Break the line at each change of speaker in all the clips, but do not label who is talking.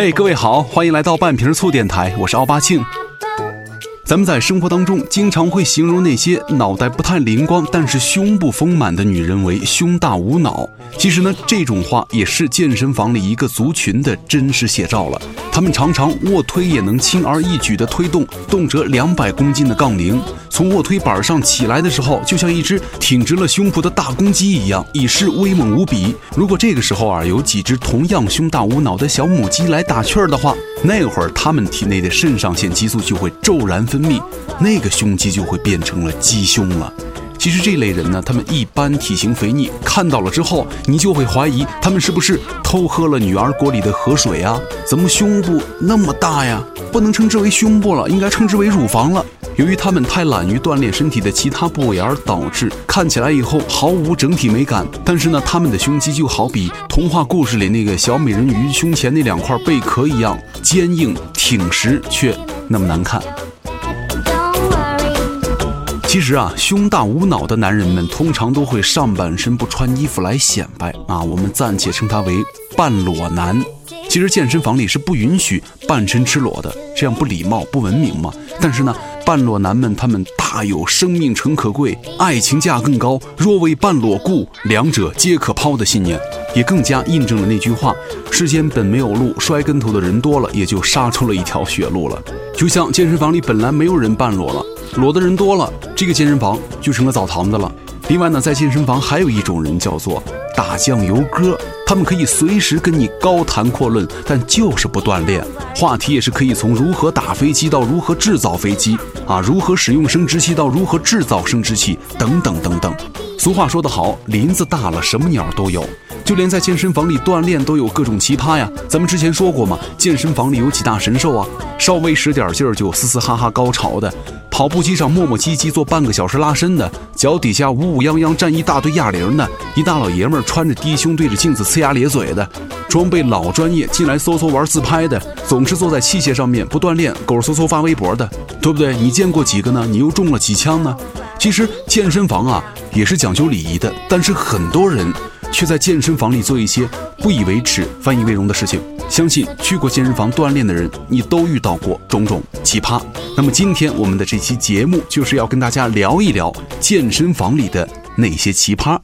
嘿，各位好，欢迎来到半瓶醋电台，我是奥巴庆。咱们在生活当中经常会形容那些脑袋不太灵光，但是胸部丰满的女人为胸大无脑。其实呢，这种话也是健身房里一个族群的真实写照了。他们常常卧推也能轻而易举地推动动辄两百公斤的杠铃，从卧推板上起来的时候，就像一只挺直了胸脯的大公鸡一样，已是威猛无比。如果这个时候啊，有几只同样胸大无脑的小母鸡来打趣儿的话，那会儿它们体内的肾上腺激素就会骤然分分泌，那个胸肌就会变成了鸡胸了。其实这类人呢，他们一般体型肥腻，看到了之后，你就会怀疑他们是不是偷喝了女儿锅里的河水啊？怎么胸部那么大呀？不能称之为胸部了，应该称之为乳房了。由于他们太懒于锻炼身体的其他部位，而导致看起来以后毫无整体美感。但是呢，他们的胸肌就好比童话故事里那个小美人鱼胸前那两块贝壳一样坚硬挺实，却那么难看。其实啊，胸大无脑的男人们通常都会上半身不穿衣服来显摆啊，我们暂且称他为半裸男。其实健身房里是不允许半身赤裸的，这样不礼貌、不文明嘛。但是呢，半裸男们他们大有生命诚可贵，爱情价更高，若为半裸故，两者皆可抛的信念，也更加印证了那句话：世间本没有路，摔跟头的人多了，也就杀出了一条血路了。就像健身房里本来没有人半裸了。裸的人多了，这个健身房就成了澡堂子了。另外呢，在健身房还有一种人叫做打酱油哥，他们可以随时跟你高谈阔论，但就是不锻炼。话题也是可以从如何打飞机到如何制造飞机啊，如何使用生殖器到如何制造生殖器等等等等。俗话说得好，林子大了，什么鸟都有。就连在健身房里锻炼都有各种奇葩呀！咱们之前说过嘛，健身房里有几大神兽啊，稍微使点劲儿就嘶嘶哈哈高潮的，跑步机上磨磨唧唧做半个小时拉伸的，脚底下呜呜泱泱站一大堆哑铃的，一大老爷们儿穿着低胸对着镜子呲牙咧嘴的，装备老专业进来嗖嗖玩自拍的，总是坐在器械上面不锻炼，狗嗖嗖发微博的，对不对？你见过几个呢？你又中了几枪呢？其实健身房啊也是讲究礼仪的，但是很多人。却在健身房里做一些不以为耻、反以为荣的事情。相信去过健身房锻炼的人，你都遇到过种种奇葩。那么今天我们的这期节目就是要跟大家聊一聊健身房里的那些奇葩。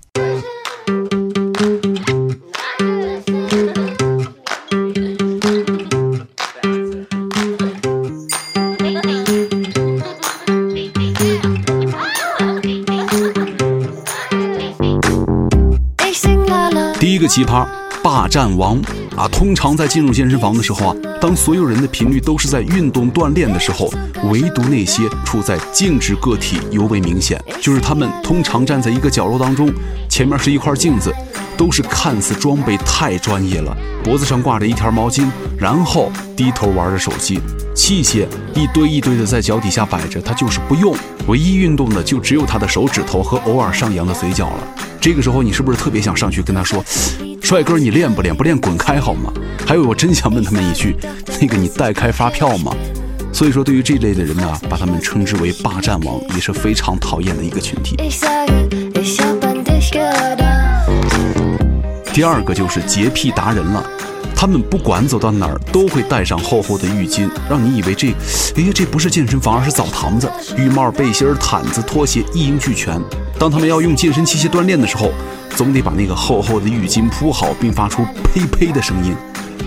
第一个奇葩霸占王啊！通常在进入健身房的时候啊，当所有人的频率都是在运动锻炼的时候，唯独那些处在静止个体尤为明显。就是他们通常站在一个角落当中，前面是一块镜子，都是看似装备太专业了，脖子上挂着一条毛巾，然后低头玩着手机，器械一堆一堆的在脚底下摆着，他就是不用，唯一运动的就只有他的手指头和偶尔上扬的嘴角了。这个时候，你是不是特别想上去跟他说：“帅哥，你练不练？不练滚开好吗？”还有，我真想问他们一句：“那个，你代开发票吗？”所以说，对于这类的人呢，把他们称之为“霸占王”，也是非常讨厌的一个群体。第二个就是洁癖达人了，他们不管走到哪儿都会带上厚厚的浴巾，让你以为这，哎，这不是健身房，而是澡堂子。浴帽、背心、毯子、拖鞋一应俱全。当他们要用健身器械锻炼的时候，总得把那个厚厚的浴巾铺好，并发出呸呸的声音，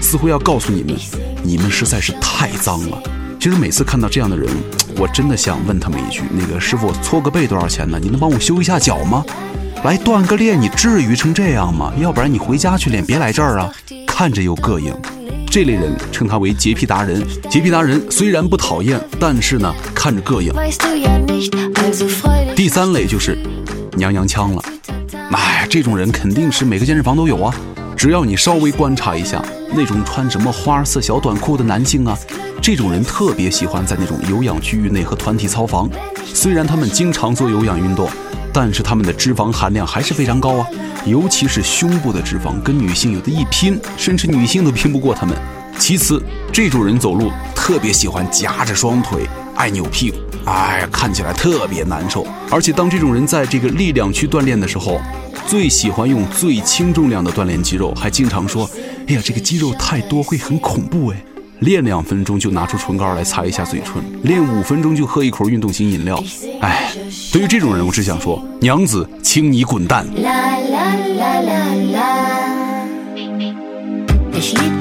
似乎要告诉你们，你们实在是太脏了。其实每次看到这样的人，我真的想问他们一句：那个师傅搓个背多少钱呢？你能帮我修一下脚吗？来锻个炼，你至于成这样吗？要不然你回家去练，别来这儿啊！看着又膈应。这类人称他为洁癖达人。洁癖达人虽然不讨厌，但是呢，看着膈应。第三类就是娘娘腔了，哎，这种人肯定是每个健身房都有啊。只要你稍微观察一下，那种穿什么花色小短裤的男性啊，这种人特别喜欢在那种有氧区域内和团体操房。虽然他们经常做有氧运动，但是他们的脂肪含量还是非常高啊，尤其是胸部的脂肪，跟女性有的一拼，甚至女性都拼不过他们。其次，这种人走路。特别喜欢夹着双腿，爱扭屁股，哎呀，看起来特别难受。而且当这种人在这个力量区锻炼的时候，最喜欢用最轻重量的锻炼肌肉，还经常说：“哎呀，这个肌肉太多会很恐怖哎。”练两分钟就拿出唇膏来擦一下嘴唇，练五分钟就喝一口运动型饮料。哎，对于这种人，我只想说：娘子，请你滚蛋。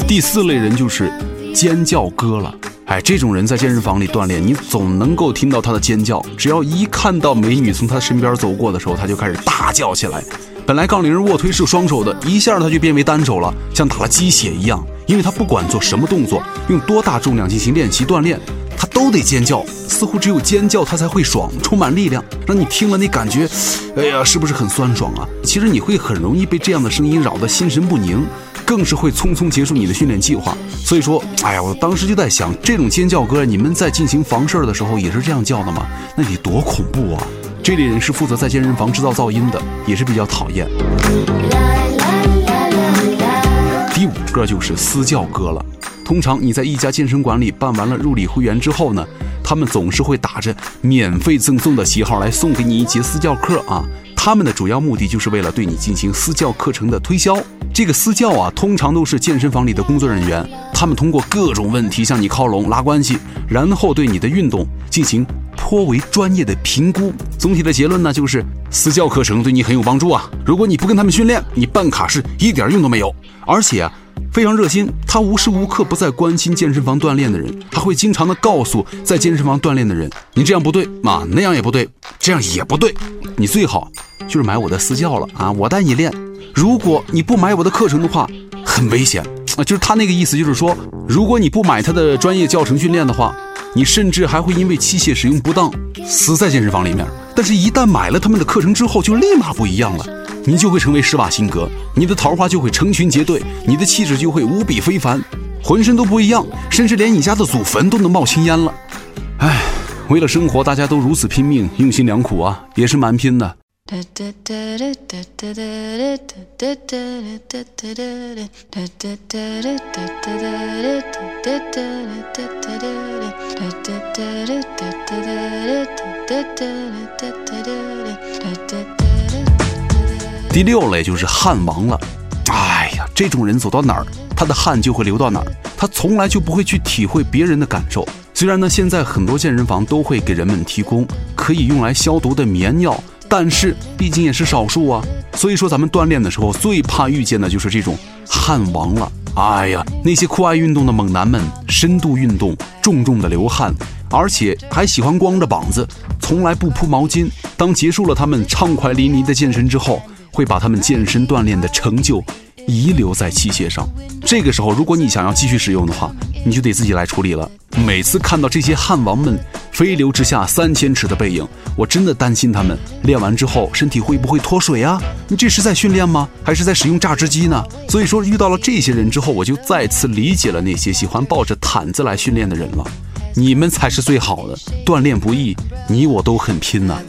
第四类人就是尖叫哥了。哎，这种人在健身房里锻炼，你总能够听到他的尖叫。只要一看到美女从他身边走过的时候，他就开始大叫起来。本来杠铃卧推是双手的，一下他就变为单手了，像打了鸡血一样。因为他不管做什么动作，用多大重量进行练习锻炼，他都得尖叫，似乎只有尖叫他才会爽，充满力量，让你听了那感觉，哎呀，是不是很酸爽啊？其实你会很容易被这样的声音扰得心神不宁，更是会匆匆结束你的训练计划。所以说，哎呀，我当时就在想，这种尖叫歌，你们在进行房事儿的时候也是这样叫的吗？那得多恐怖啊！这类人是负责在健身房制造噪音的，也是比较讨厌。第五个就是私教哥了。通常你在一家健身馆里办完了入理会员之后呢，他们总是会打着免费赠送的旗号来送给你一节私教课啊。他们的主要目的就是为了对你进行私教课程的推销。这个私教啊，通常都是健身房里的工作人员，他们通过各种问题向你靠拢拉关系，然后对你的运动进行颇为专业的评估。总体的结论呢，就是私教课程对你很有帮助啊。如果你不跟他们训练，你办卡是一点用都没有。而且啊，非常热心，他无时无刻不在关心健身房锻炼的人，还会经常的告诉在健身房锻炼的人，你这样不对啊，那样也不对，这样也不对，你最好就是买我的私教了啊，我带你练。如果你不买我的课程的话，很危险啊，就是他那个意思，就是说，如果你不买他的专业教程训练的话，你甚至还会因为器械使用不当死在健身房里面。但是，一旦买了他们的课程之后，就立马不一样了。你就会成为施瓦辛格，你的桃花就会成群结队，你的气质就会无比非凡，浑身都不一样，甚至连你家的祖坟都能冒青烟了。唉，为了生活，大家都如此拼命，用心良苦啊，也是蛮拼的。第六类就是汗王了，哎呀，这种人走到哪儿，他的汗就会流到哪儿，他从来就不会去体会别人的感受。虽然呢，现在很多健身房都会给人们提供可以用来消毒的棉药，但是毕竟也是少数啊。所以说，咱们锻炼的时候最怕遇见的就是这种汗王了。哎呀，那些酷爱运动的猛男们，深度运动，重重的流汗，而且还喜欢光着膀子，从来不铺毛巾。当结束了他们畅快淋漓的健身之后，会把他们健身锻炼的成就遗留在器械上。这个时候，如果你想要继续使用的话，你就得自己来处理了。每次看到这些汉王们飞流直下三千尺的背影，我真的担心他们练完之后身体会不会脱水啊？你这是在训练吗？还是在使用榨汁机呢？所以说，遇到了这些人之后，我就再次理解了那些喜欢抱着毯子来训练的人了。你们才是最好的，锻炼不易，你我都很拼呐。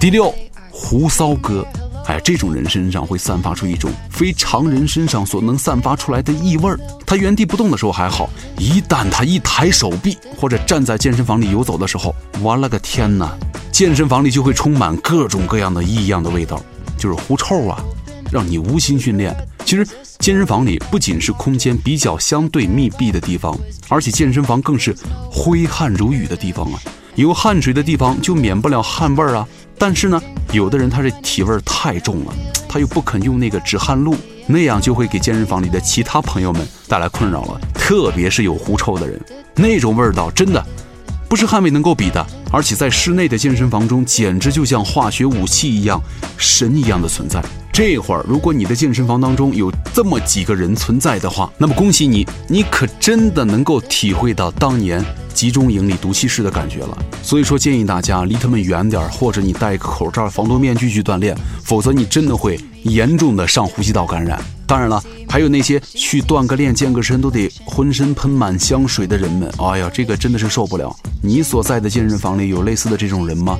第六。胡骚哥，哎，这种人身上会散发出一种非常人身上所能散发出来的异味儿。他原地不动的时候还好，一旦他一抬手臂或者站在健身房里游走的时候，我了个天哪！健身房里就会充满各种各样的异样的味道，就是狐臭啊，让你无心训练。其实健身房里不仅是空间比较相对密闭的地方，而且健身房更是挥汗如雨的地方啊。有汗水的地方就免不了汗味儿啊。但是呢，有的人他这体味太重了，他又不肯用那个止汗露，那样就会给健身房里的其他朋友们带来困扰了。特别是有狐臭的人，那种味道真的不是汗味能够比的。而且在室内的健身房中，简直就像化学武器一样，神一样的存在。这会儿，如果你的健身房当中有这么几个人存在的话，那么恭喜你，你可真的能够体会到当年集中营里毒气室的感觉了。所以说，建议大家离他们远点，或者你戴个口罩、防毒面具去锻炼，否则你真的会严重的上呼吸道感染。当然了，还有那些去锻个炼、健个身都得浑身喷满香水的人们，哎呀，这个真的是受不了。你所在的健身房里有类似的这种人吗？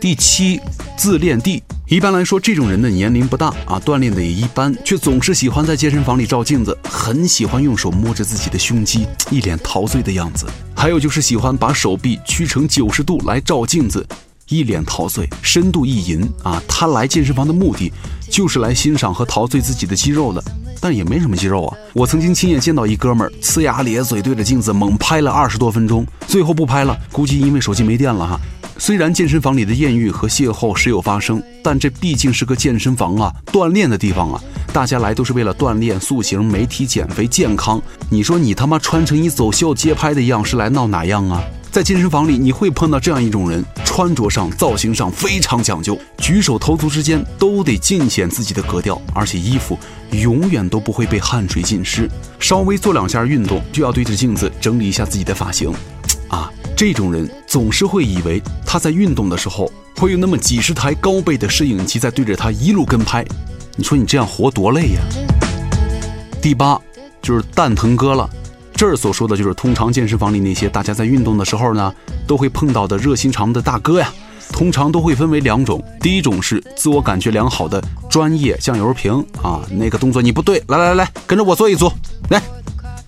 第七，自恋地。一般来说，这种人的年龄不大啊，锻炼的也一般，却总是喜欢在健身房里照镜子，很喜欢用手摸着自己的胸肌，一脸陶醉的样子。还有就是喜欢把手臂屈成九十度来照镜子，一脸陶醉，深度意淫啊！他来健身房的目的就是来欣赏和陶醉自己的肌肉的，但也没什么肌肉啊。我曾经亲眼见到一哥们儿呲牙咧嘴对着镜子猛拍了二十多分钟，最后不拍了，估计因为手机没电了哈。虽然健身房里的艳遇和邂逅时有发生，但这毕竟是个健身房啊，锻炼的地方啊，大家来都是为了锻炼、塑形、美体、减肥、健康。你说你他妈穿成一走秀街拍的样是来闹哪样啊？在健身房里，你会碰到这样一种人，穿着上、造型上非常讲究，举手投足之间都得尽显自己的格调，而且衣服永远都不会被汗水浸湿。稍微做两下运动，就要对着镜子整理一下自己的发型。这种人总是会以为他在运动的时候会有那么几十台高倍的摄影机在对着他一路跟拍，你说你这样活多累呀？第八就是蛋疼哥了，这儿所说的就是通常健身房里那些大家在运动的时候呢都会碰到的热心肠的大哥呀，通常都会分为两种，第一种是自我感觉良好的专业酱油瓶啊，那个动作你不对，来来来来，跟着我做一组，来，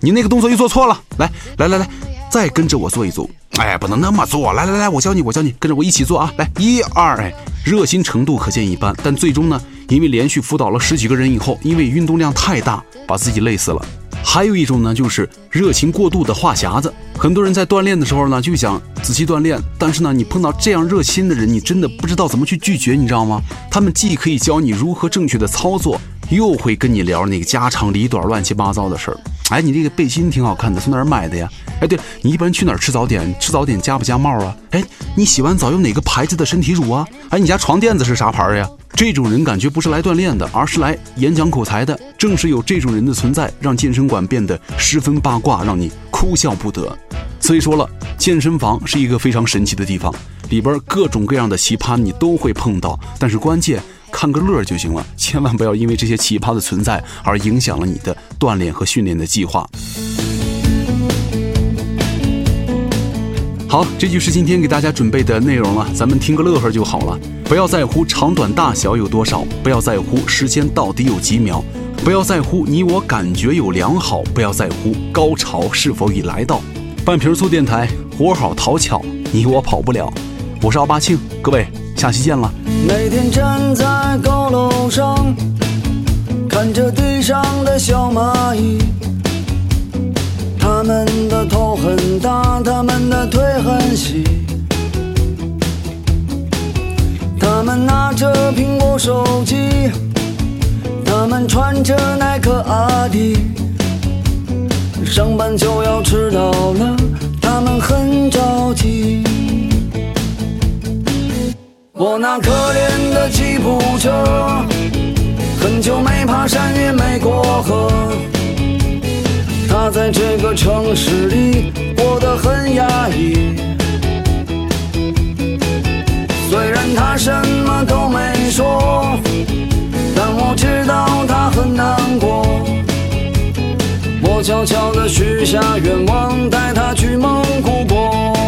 你那个动作又做错了，来来来来。再跟着我做一组，哎，不能那么做，来来来，我教你，我教你，跟着我一起做啊，来，一二，哎，热心程度可见一斑，但最终呢，因为连续辅导了十几个人以后，因为运动量太大，把自己累死了。还有一种呢，就是热情过度的话匣子。很多人在锻炼的时候呢，就想仔细锻炼，但是呢，你碰到这样热心的人，你真的不知道怎么去拒绝，你知道吗？他们既可以教你如何正确的操作，又会跟你聊那个家长里短、乱七八糟的事儿。哎，你这个背心挺好看的，从哪儿买的呀？哎，对你一般去哪儿吃早点？吃早点加不加帽啊？哎，你洗完澡用哪个牌子的身体乳啊？哎，你家床垫子是啥牌呀？这种人感觉不是来锻炼的，而是来演讲口才的。正是有这种人的存在，让健身馆变得十分八卦，让你哭笑不得。所以说了，健身房是一个非常神奇的地方，里边各种各样的奇葩你都会碰到，但是关键。看个乐儿就行了，千万不要因为这些奇葩的存在而影响了你的锻炼和训练的计划。好，这就是今天给大家准备的内容了，咱们听个乐呵就好了。不要在乎长短大小有多少，不要在乎时间到底有几秒，不要在乎你我感觉有良好，不要在乎高潮是否已来到。半瓶醋电台，活好讨巧，你我跑不了。我是奥巴庆，各位。下期见了。
每天站在高楼上，看着地上的小蚂蚁，他们的头很大，他们的腿很细，他们拿着苹果手机，他们穿着耐克阿迪，上班就要迟到了，他们很着急。我那可怜的吉普车，很久没爬山也没过河。他在这个城市里过得很压抑。虽然他什么都没说，但我知道他很难过。我悄悄地许下愿望，带他去蒙古国。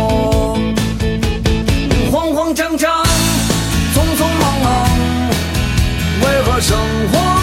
生活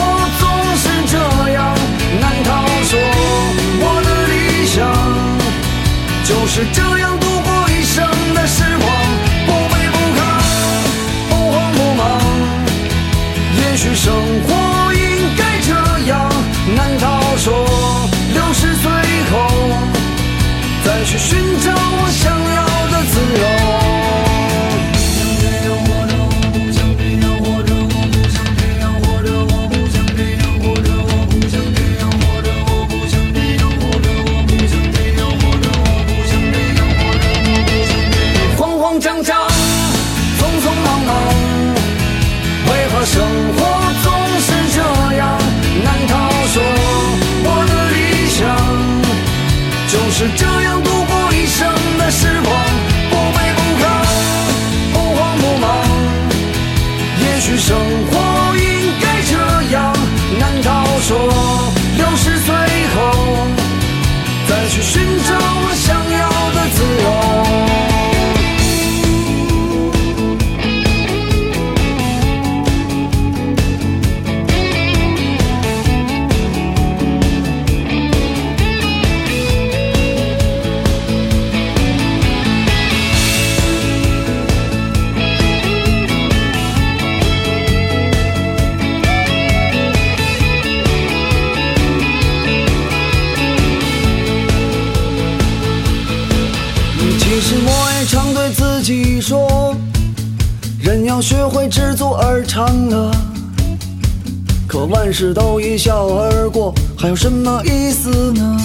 就这样度过一生的时光不卑不亢不慌不忙。也许生知足而常乐可万事都一笑而过还有什么意思呢？